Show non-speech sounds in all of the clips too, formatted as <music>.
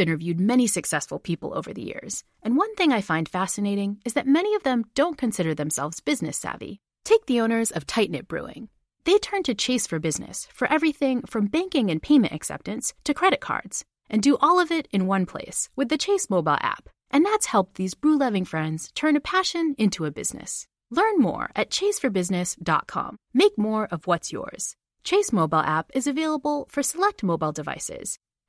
Interviewed many successful people over the years, and one thing I find fascinating is that many of them don't consider themselves business savvy. Take the owners of Tight Knit Brewing. They turn to Chase for business for everything from banking and payment acceptance to credit cards, and do all of it in one place with the Chase mobile app. And that's helped these brew loving friends turn a passion into a business. Learn more at chaseforbusiness.com. Make more of what's yours. Chase mobile app is available for select mobile devices.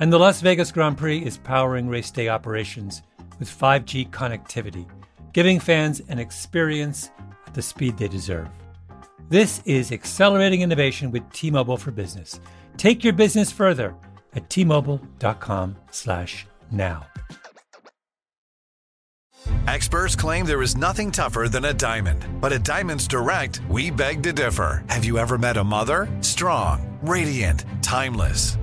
And the Las Vegas Grand Prix is powering race day operations with 5G connectivity, giving fans an experience at the speed they deserve. This is accelerating innovation with T-Mobile for Business. Take your business further at t-mobile.com/now. Experts claim there is nothing tougher than a diamond. But at Diamonds Direct, we beg to differ. Have you ever met a mother? Strong, radiant, timeless.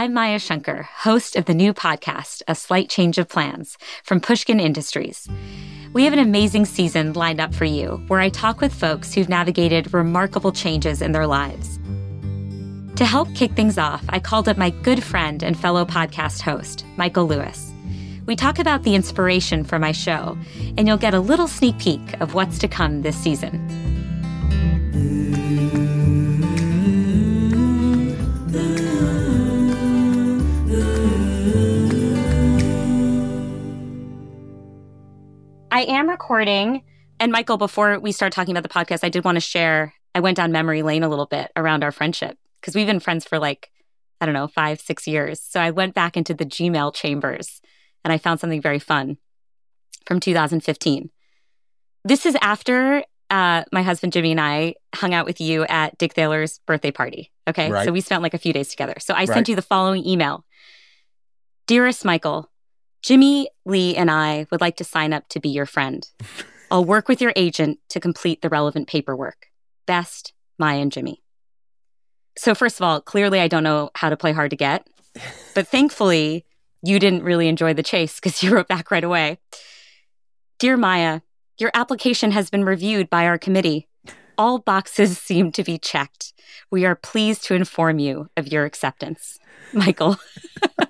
I'm Maya Shankar, host of the new podcast, A Slight Change of Plans from Pushkin Industries. We have an amazing season lined up for you where I talk with folks who've navigated remarkable changes in their lives. To help kick things off, I called up my good friend and fellow podcast host, Michael Lewis. We talk about the inspiration for my show, and you'll get a little sneak peek of what's to come this season. I am recording. And Michael, before we start talking about the podcast, I did want to share. I went down memory lane a little bit around our friendship because we've been friends for like, I don't know, five, six years. So I went back into the Gmail chambers and I found something very fun from 2015. This is after uh, my husband Jimmy and I hung out with you at Dick Thaler's birthday party. Okay. Right. So we spent like a few days together. So I Right. sent you the following email Dearest Michael, Jimmy, Lee, and I would like to sign up to be your friend. <laughs> I'll work with your agent to complete the relevant paperwork. Best, Maya and Jimmy. So, first of all, clearly I don't know how to play hard to get, but thankfully you didn't really enjoy the chase because you wrote back right away. Dear Maya, your application has been reviewed by our committee. All boxes <laughs> seem to be checked. We are pleased to inform you of your acceptance. Michael. <laughs>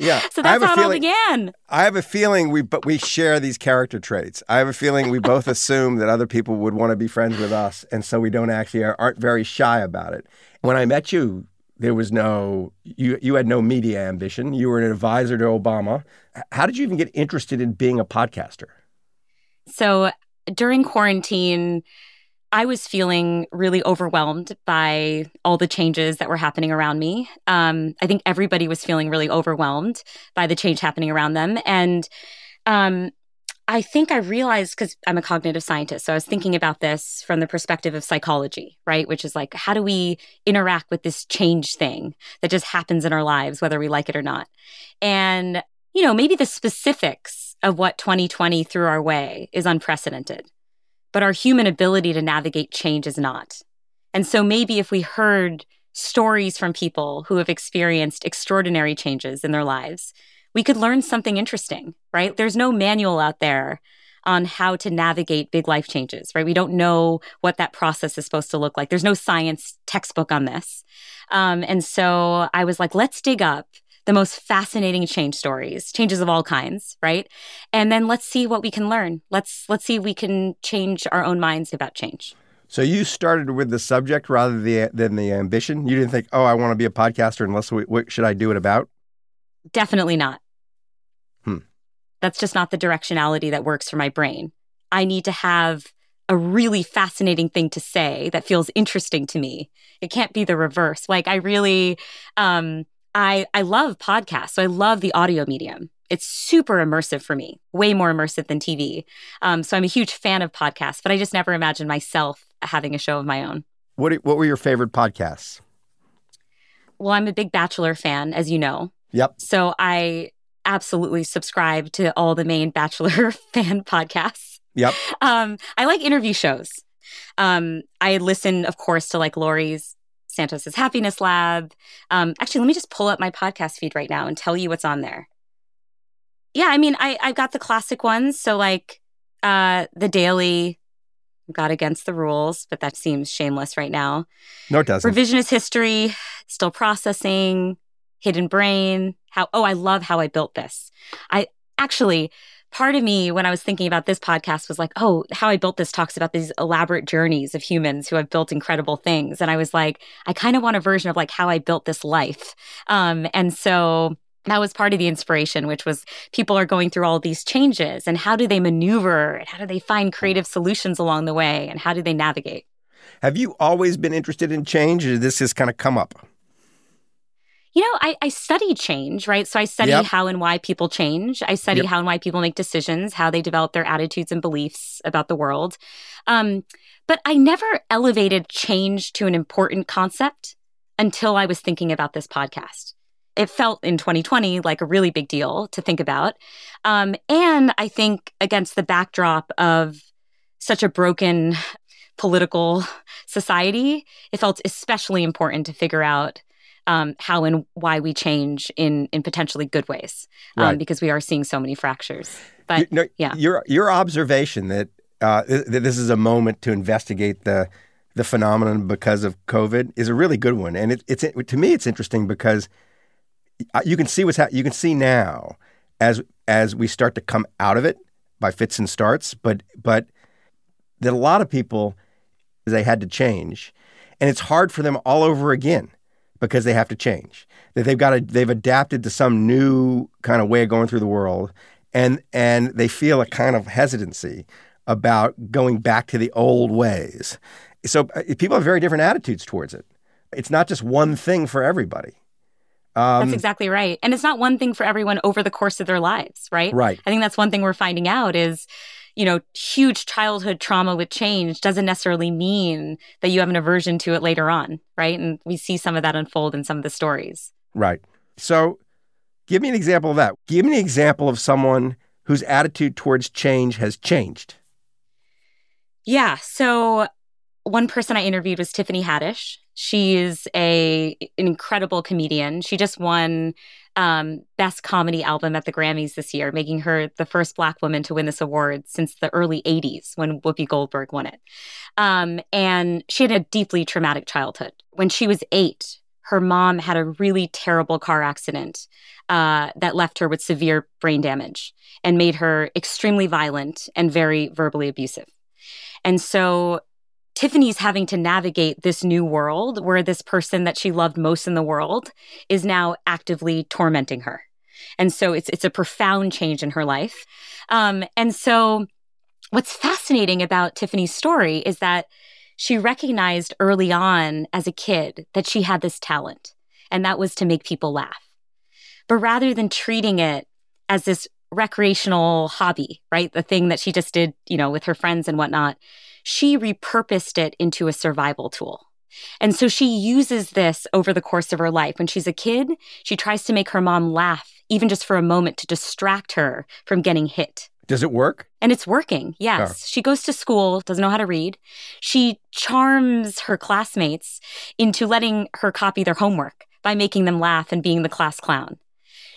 Yeah. <laughs> So that's how it all began. I have a feeling we but we share these character traits. I have a feeling we both <laughs> assume that other people would want to be friends with us, and so we don't actually are, aren't very shy about it. When I met you, there was no you you had no media ambition. You were an advisor to Obama. How did you even get interested in being a podcaster? So during quarantine, I was feeling really overwhelmed by all the changes that were happening around me. Um, I think everybody was feeling really overwhelmed by the change happening around them. And um, I think I realized because I'm a cognitive scientist, so I was thinking about this from the perspective of psychology, right? Which is like, how do we interact with this change thing that just happens in our lives, whether we like it or not? And, you know, maybe the specifics of what 2020 threw our way is unprecedented, but our human ability to navigate change is not. And so maybe if we heard stories from people who have experienced extraordinary changes in their lives, we could learn something interesting, right? There's no manual out there on how to navigate big life changes, right? We don't know what that process is supposed to look like. There's no science textbook on this. Um, and so I was like, let's dig up the most fascinating change stories, changes of all kinds, right? And then let's see what we can learn. Let's let's see if we can change our own minds about change. So you started with the subject rather than the ambition. You didn't think, "Oh, I want to be a podcaster." Unless we, what should I do it about? Definitely not. Hmm. That's just not the directionality that works for my brain. I need to have a really fascinating thing to say that feels interesting to me. It can't be the reverse. Like I really um I I love podcasts. So I love the audio medium. It's super immersive for me, way more immersive than TV. Um, so I'm a huge fan of podcasts, but I just never imagined myself having a show of my own. What What were your favorite podcasts? Well, I'm a big Bachelor fan, as you know. Yep. So I absolutely subscribe to all the main Bachelor <laughs> fan podcasts. Yep. Um, I like interview shows. Um, I listen, of course, to like Laurie's Santos's Happiness Lab. Um, actually, let me just pull up my podcast feed right now and tell you what's on there. Yeah, I mean, I I've got the classic ones. So like uh the Daily got against the rules, but that seems shameless right now. No, it doesn't. Revisionist history, still processing, hidden brain. How oh, I love how I built this. I actually part of me when I was thinking about this podcast was like, oh, how I built this talks about these elaborate journeys of humans who have built incredible things. And I was like, I kind of want a version of like how I built this life. Um, and so that was part of the inspiration, which was people are going through all these changes and how do they maneuver and how do they find creative solutions along the way and how do they navigate? Have you always been interested in change or this has kind of come up? You know, I, I study change, right? So I study yep. how and why people change. I study yep. how and why people make decisions, how they develop their attitudes and beliefs about the world. Um, but I never elevated change to an important concept until I was thinking about this podcast. It felt in 2020 like a really big deal to think about. Um, and I think against the backdrop of such a broken political society, it felt especially important to figure out um, how and why we change in in potentially good ways, um, right. because we are seeing so many fractures. But you, no, yeah, your your observation that uh, th- this is a moment to investigate the the phenomenon because of COVID is a really good one, and it, it's it, to me it's interesting because you can see what's ha- you can see now as as we start to come out of it by fits and starts, but but that a lot of people they had to change, and it's hard for them all over again because they have to change. That they've got to, they've adapted to some new kind of way of going through the world, and and they feel a kind of hesitancy about going back to the old ways. So uh, people have very different attitudes towards it. It's not just one thing for everybody. Um, that's exactly right. And it's not one thing for everyone over the course of their lives, right? Right. I think that's one thing we're finding out is you know, huge childhood trauma with change doesn't necessarily mean that you have an aversion to it later on, right? And we see some of that unfold in some of the stories. Right. So, give me an example of that. Give me an example of someone whose attitude towards change has changed. Yeah. So, one person I interviewed was Tiffany Haddish. She's a an incredible comedian. She just won um, Best Comedy Album at the Grammys this year, making her the first Black woman to win this award since the early 80s when Whoopi Goldberg won it. Um, and she had a deeply traumatic childhood. When she was eight, her mom had a really terrible car accident uh, that left her with severe brain damage and made her extremely violent and very verbally abusive. And so Tiffany's having to navigate this new world where this person that she loved most in the world is now actively tormenting her. And so it's it's a profound change in her life. Um, and so what's fascinating about Tiffany's story is that she recognized early on as a kid that she had this talent, and that was to make people laugh. But rather than treating it as this recreational hobby, right? The thing that she just did, you know, with her friends and whatnot, she repurposed it into a survival tool. And so she uses this over the course of her life. When she's a kid, she tries to make her mom laugh, even just for a moment to distract her from getting hit. Does it work? And it's working, yes. Oh. She goes to school, doesn't know how to read. She charms her classmates into letting her copy their homework by making them laugh and being the class clown.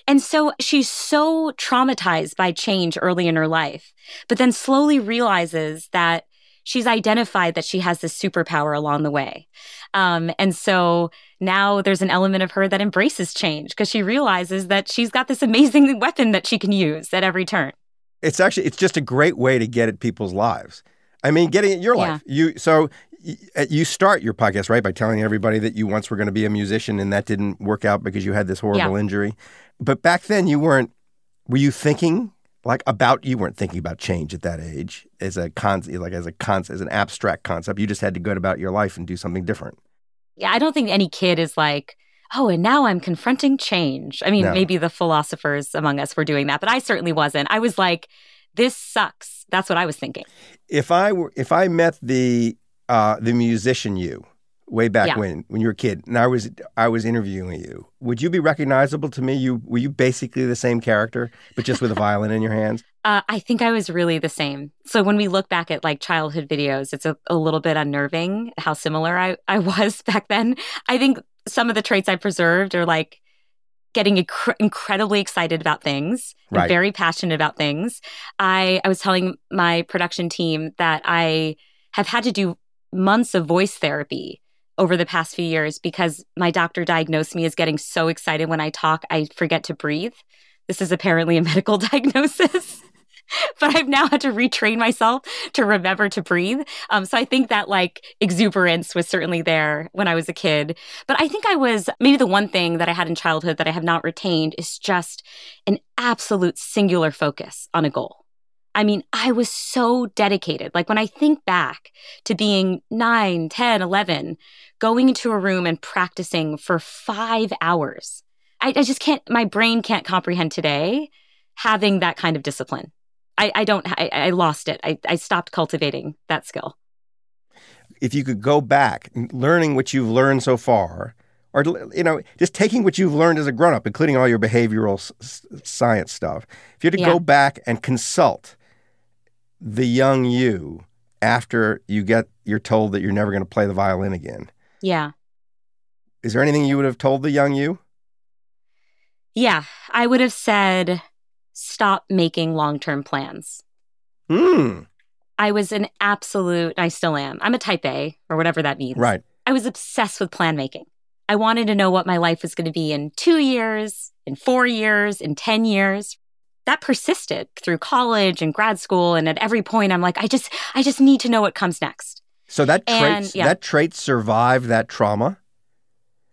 And so she's so traumatized by change early in her life, but then slowly realizes that she's identified that she has this superpower along the way. Um, and so now there's an element of her that embraces change because she realizes that she's got this amazing <laughs> weapon that she can use at every turn. It's actually it's just a great way to get at people's lives. I mean, getting at your Yeah. life. You so uh, you start your podcast right by telling everybody that you once were going to be a musician and that didn't work out because you had this horrible injury. But back then you weren't were you thinking like about you weren't thinking about change at that age as a con like as a con as an abstract concept. You just had to go about your life and do something different. Yeah, I don't think any kid is like, oh, and now I'm confronting change. I mean, No. maybe the philosophers among us were doing that, but I certainly wasn't. I was like, this sucks. That's what I was thinking. If I were if I met the uh the musician you way back Yeah. when when you were a kid and I was I was interviewing you, would you be recognizable to me? You were you basically the same character but just with a <laughs> violin in your hands? Uh, I think I was really the same. So when we look back at like childhood videos, it's a, a little bit unnerving how similar I, I was <laughs> back then. I think some of the traits I preserved are like getting incre- incredibly excited about things Right. very passionate about things. I, I was telling my production team that I have had to do months of voice therapy over the past few years because my doctor diagnosed me as getting so excited when I talk, I forget to breathe. This is apparently a <laughs> medical diagnosis. <laughs> but I've now had to retrain myself to remember to breathe. Um, so I think that like exuberance was certainly there when I was a kid. But I think I was maybe the one thing that I had in childhood that I have not retained is just an absolute singular focus on a goal. I mean, I was so dedicated. Like when I think back to being 9, 10, 11, going into a room and practicing for five hours, I, I just can't, my brain can't comprehend today having that kind of discipline. I, I don't, I, I lost it. I, I stopped cultivating that skill. If you could go back learning what you've learned so far or you know, just taking what you've learned as a grown-up including all your behavioral s- science stuff. If you had to Yeah. go back and consult the young you after you get you're told that you're never going to play the violin again. Yeah. Is there anything you would have told the young you? Yeah. I would have said, stop making long term plans. Hmm. I was an absolute, I still am. I'm a type A or whatever that means. Right. I was obsessed with plan making. I wanted to know what my life was going to be in two years, in four years, in 10 years. That persisted through college and grad school. And at every point, I'm like, I just, I just need to know what comes next. So that trait And, yeah. that trait survived that trauma.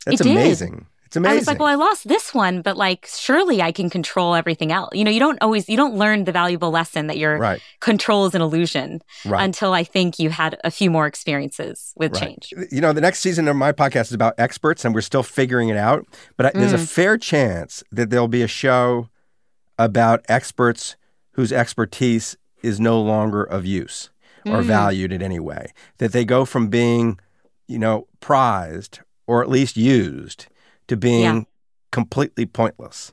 That's It did. amazing. It's amazing. I was like, well, I lost this one, but like, surely I can control everything else. You know, you don't always, you don't learn the valuable lesson that your right, control is an illusion right. until I think you had a few more experiences with Right. change. You know, the next season of my podcast is about experts, and we're still figuring it out. But I, there's a Mm. fair chance that there'll be a show about experts whose expertise is no longer of use or Mm. valued in any way. That they go from being, you know, prized or at least used to being Yeah. completely pointless.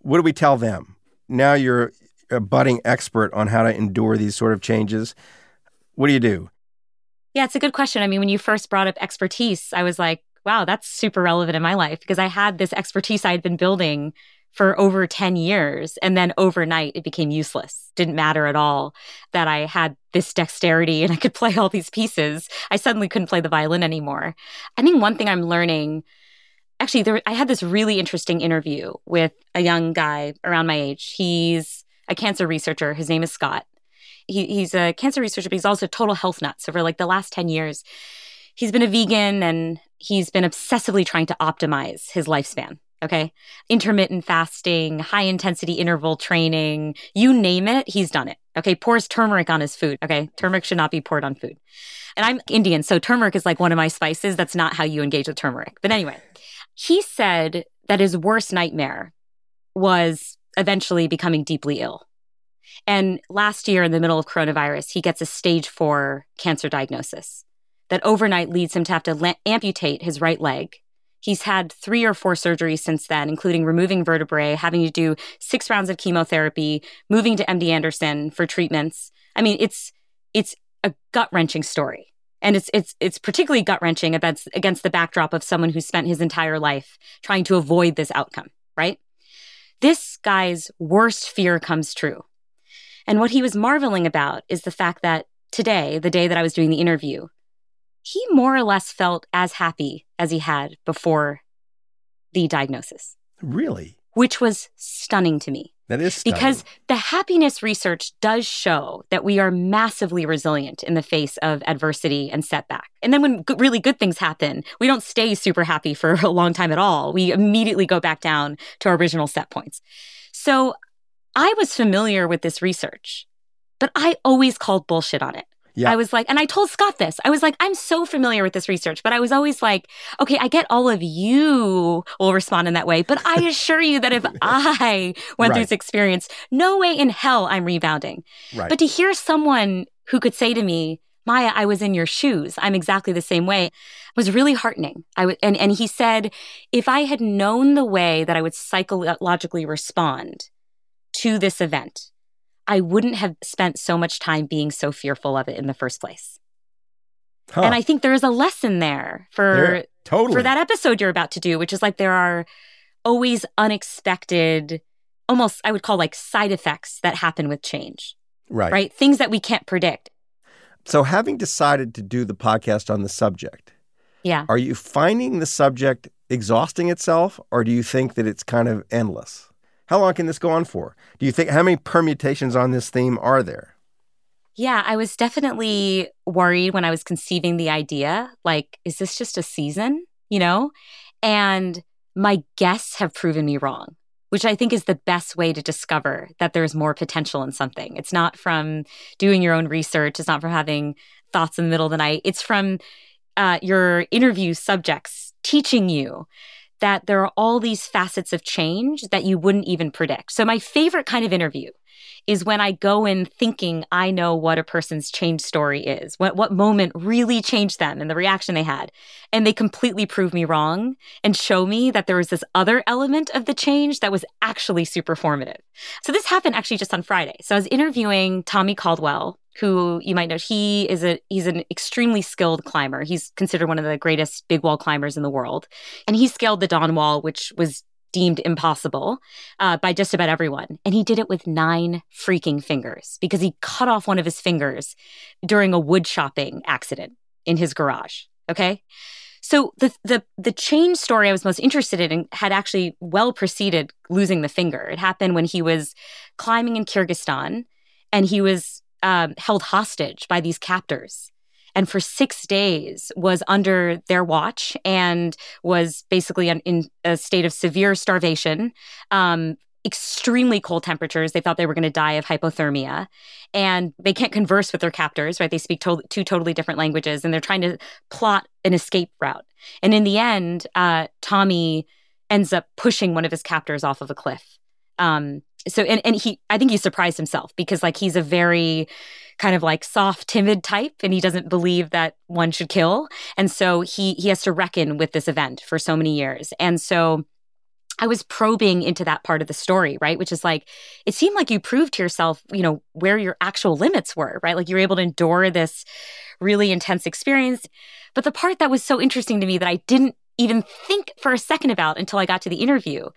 What do we tell them? Now you're a budding expert on how to endure these sort of changes. What do you do? Yeah, it's a good question. I mean, when you first brought up expertise, I was like, wow, that's super relevant in my life because I had this expertise I had been building for over 10 years. And then overnight, it became useless. Didn't matter at all that I had this dexterity and I could play all these pieces. I suddenly couldn't play the violin anymore. I think one thing I'm learning actually, there, I had this really interesting interview with a young guy around my age. He's a cancer researcher. His name is Scott. He, he's a cancer researcher, but he's also a total health nut. So for like the last 10 years, he's been a vegan and he's been obsessively trying to optimize his lifespan. Okay. Intermittent fasting, high intensity interval training, you name it, he's done it. Okay. Pours turmeric on his food. Okay. Turmeric should not be poured on food. And I'm Indian, so turmeric is like one of my spices. That's not how you engage with turmeric. But anyway, he said that his worst nightmare was eventually becoming deeply ill. And last year, in the middle of coronavirus, he gets a stage four cancer diagnosis that overnight leads him to have to la- amputate his right leg. He's had three or four surgeries since then, including removing vertebrae, having to do six rounds of chemotherapy, moving to MD Anderson for treatments. I mean, it's it's a gut wrenching story. And it's it's it's particularly gut wrenching against against the backdrop of someone who spent his entire life trying to avoid this outcome, right? This guy's worst fear comes true. And what he was marveling about is the fact that today, the day that I was doing the interview, he more or less felt as happy as he had before the diagnosis. Really? Which was stunning to me. That is stunning. Because the happiness research does show that we are massively resilient in the face of adversity and setback. And then when really good things happen, we don't stay super happy for <laughs> a long time at all. We immediately go back down to our original set points. So I was familiar with this research, but I always called bullshit on it. Yeah. I was like, and I told Scott this. I was like, I'm so familiar with this research, but I was always like, okay, I get all of you will respond in that way, but I assure you that if <laughs> I went Right. through this experience, no way in hell I'm rebounding. right. But to hear someone who could say to me, Maya, I was in your shoes. I'm exactly the same way. Was really heartening. I w- and and he said, if I had known the way that I would psychologically respond to this event, I wouldn't have spent so much time being so fearful of it in the first place. Huh. And I think there is a lesson there for There- totally for that episode you're about to do, which is like there are always unexpected, almost I would call like side effects that happen with change, right. right? Things that we can't predict. So, having decided to do the podcast on the subject, Yeah. are you finding the subject exhausting itself, or do you think that it's kind of endless? How long can this go on for? Do you think how many permutations on this theme are there? Yeah, I was definitely worried when I was conceiving the idea. Like, is this just a season? You know? And my guests have proven me wrong, which I think is the best way to discover that there's more potential in something. It's not from doing your own research, it's not from having thoughts in the middle of the night. It's from uh, your interview subjects teaching you that there are all these facets of change that you wouldn't even predict. So, my favorite kind of interview is when I go in thinking I know what a person's change story is, what, what moment really changed them and the reaction they had. And they completely prove me wrong and show me that there was this other element of the change that was actually super formative. So this happened actually just on Friday. So I was interviewing Tommy Caldwell, who you might know he is a he's an extremely skilled climber. He's considered one of the greatest big wall climbers in the world. And he scaled the Dawn Wall, which was deemed impossible uh, by just about everyone. And he did it with nine freaking fingers because he cut off one of his fingers during a wood chopping accident in his garage. Okay. So the the the change story I was most interested in had actually well preceded losing the finger. It happened when he was climbing in Kyrgyzstan, and he was um, held hostage by these captors, and for six days was under their watch and was basically in, a state of severe starvation. Um, extremely cold temperatures. They thought they were going to die of hypothermia. And they can't converse with their captors, right? They speak to- two totally different languages and they're trying to plot an escape route. And in the end, uh, Tommy ends up pushing one of his captors off of a cliff. Um, so, and, and he, I think he surprised himself because, like, he's a very kind of like soft, timid type, and he doesn't believe that one should kill. And so he he has to reckon with this event for so many years. And so I was probing into that part of the story, right? Which is like, it seemed like you proved to yourself, you know, where your actual limits were, right? Like you were able to endure this really intense experience. But the part that was so interesting to me that I didn't even think for a second about until I got to the interview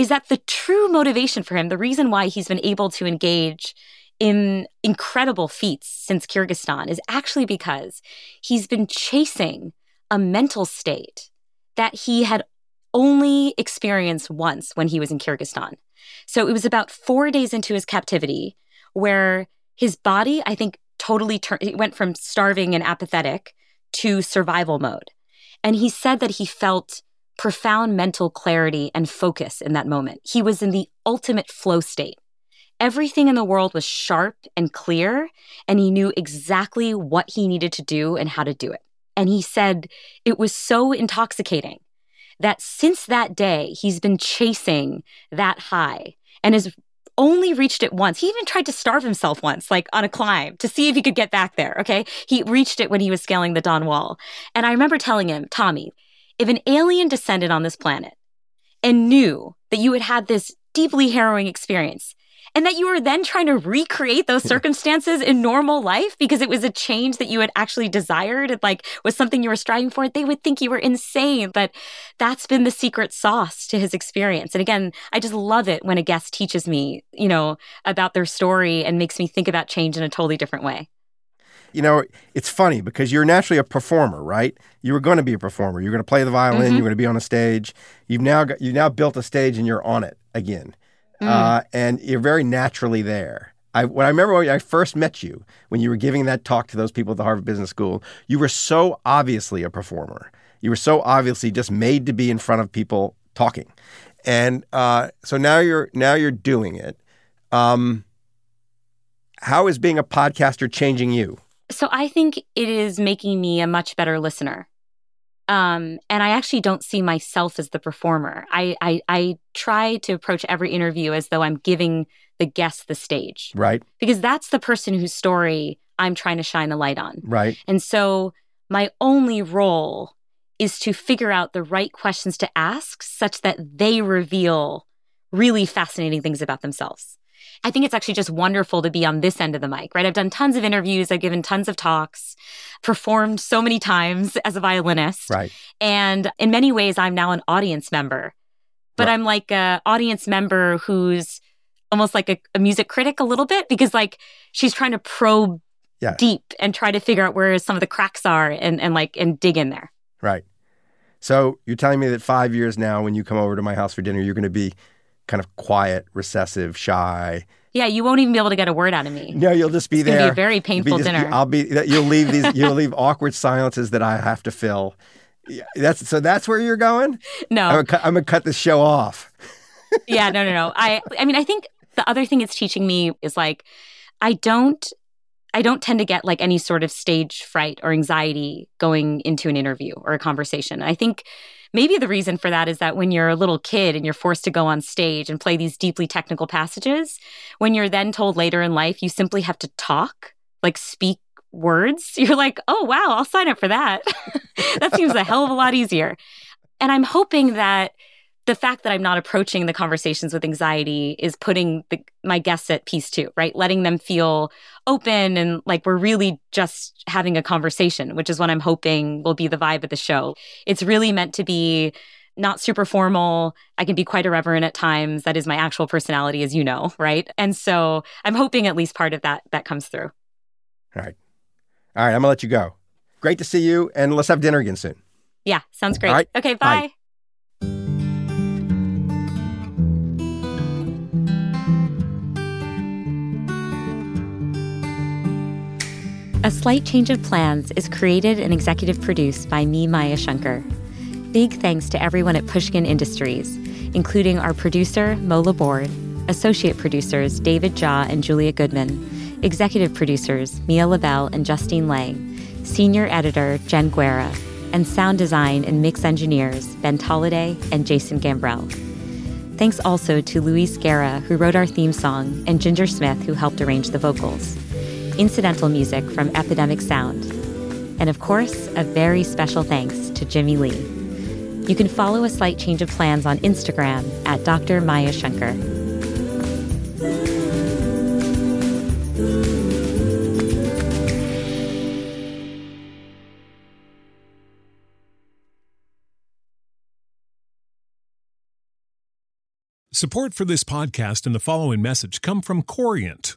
is that the true motivation for him, the reason why he's been able to engage in incredible feats since Kyrgyzstan is actually because he's been chasing a mental state that he had only experienced once when he was in Kyrgyzstan. So it was about four days into his captivity where his body, I think, totally turned, it went from starving and apathetic to survival mode. And he said that he felt profound mental clarity and focus in that moment. He was in the ultimate flow state. Everything in the world was sharp and clear, and he knew exactly what he needed to do and how to do it. And he said it was so intoxicating that since that day, he's been chasing that high and has only reached it once. He even tried to starve himself once, like on a climb, to see if he could get back there. Okay. He reached it when he was scaling the Dawn Wall. And I remember telling him, Tommy, if an alien descended on this planet and knew that you had had this deeply harrowing experience, and that you were then trying to recreate those circumstances in normal life because it was a change that you had actually desired and like was something you were striving for, they would think you were insane. But that's been the secret sauce to his experience. And again, I just love it when a guest teaches me, you know, about their story and makes me think about change in a totally different way. You know, it's funny because you're naturally a performer, right? You were going to be a performer. You're going to play the violin. Mm-hmm. You're going to be on a stage. You've now got you now built a stage and you're on it again, Mm. uh, and you're very naturally there. I when I remember when I first met you when you were giving that talk to those people at the Harvard Business School, you were so obviously a performer. You were so obviously just made to be in front of people talking, and uh, so now you're now you're doing it. Um, how is being a podcaster changing you? So I think it is making me a much better listener. Um, and I actually don't see myself as the performer. I, I I try to approach every interview as though I'm giving the guest the stage Right, because that's the person whose story I'm trying to shine a light on. right, And so my only role is to figure out the right questions to ask such that they reveal really fascinating things about themselves. I think it's actually just wonderful to be on this end of the mic, right? I've done tons of interviews, I've given tons of talks, performed so many times as a violinist. right. And in many ways, I'm now an audience member, but Right. I'm like a audience member who's almost like a, a music critic a little bit because like she's trying to probe Yeah. deep and try to figure out where some of the cracks are and, and like and dig in there. Right. So you're telling me that five years now, when you come over to my house for dinner, you're going to be kind of quiet, recessive, shy. Yeah, you won't even be able to get a word out of me. No, you'll just be It's there. be a very painful just- dinner. I'll be. You'll leave these. You'll leave awkward silences that I have to fill. Yeah, That's so. That's where you're going. I'm No, gonna, I'm gonna cut this show off. yeah, no, no, no. I, I mean, I think the other thing it's teaching me is like, I don't, I don't tend to get like any sort of stage fright or anxiety going into an interview or a conversation. I think maybe the reason for that is that when you're a little kid and you're forced to go on stage and play these deeply technical passages, when you're then told later in life you simply have to talk, like speak words, <laughs> you're like, oh, wow, I'll sign up for that. <laughs> that seems a hell of a lot easier. And I'm hoping that the fact that I'm not approaching the conversations with anxiety is putting the, my guests at peace too, right? Letting them feel open and like we're really just having a conversation, which is what I'm hoping will be the vibe of the show. It's really meant to be not super formal. I can be quite irreverent at times. That is my actual personality, as you know, right? And so I'm hoping at least part of that that comes through. All right. All right. I'm gonna let you go. Great to see you, and let's have dinner again soon. Yeah, sounds great. Right. Okay, Bye. bye. A Slight Change of Plans is created and executive produced by me, Maya Shankar. Big thanks to everyone at Pushkin Industries, including our producer, Mo Laborde, associate producers, David Jaw and Julia Goodman, executive producers, Mia LaBelle and Justine Lang, senior editor, Jen Guerra, and sound design and mix engineers, Ben Tolliday and Jason Gambrell. Thanks also to Luis Guerra, who wrote our theme song, and Ginger Smith, who helped arrange the vocals. Incidental music from Epidemic Sound. And of course, a very special thanks to Jimmy Lee. You can follow A Slight Change of Plans on Instagram at Dr. Maya Shankar. Support for this podcast and the following message come from Corient.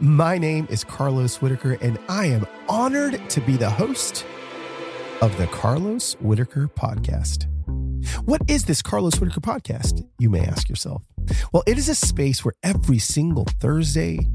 my name is Carlos Whitaker, and I am honored to be the host of the Carlos Whitaker Podcast. What is this Carlos Whitaker Podcast? You may ask yourself. Well, it is a space where every single Thursday,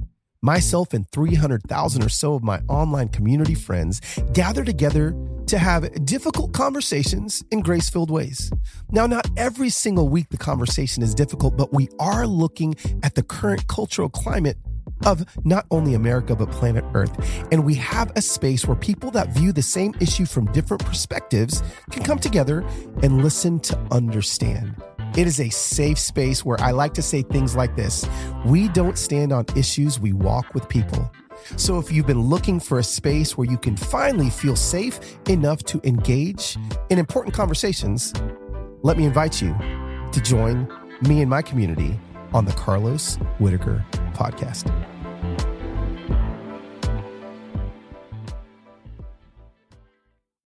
myself and 300,000 or so of my online community friends gather together to have difficult conversations in grace filled ways. Now, not every single week the conversation is difficult, but we are looking at the current cultural climate of not only America, but planet Earth. And we have a space where people that view the same issue from different perspectives can come together and listen to understand. It is a safe space where I like to say things like this We don't stand on issues, we walk with people. So if you've been looking for a space where you can finally feel safe enough to engage in important conversations, let me invite you to join me and my community on the Carlos Whitaker podcast.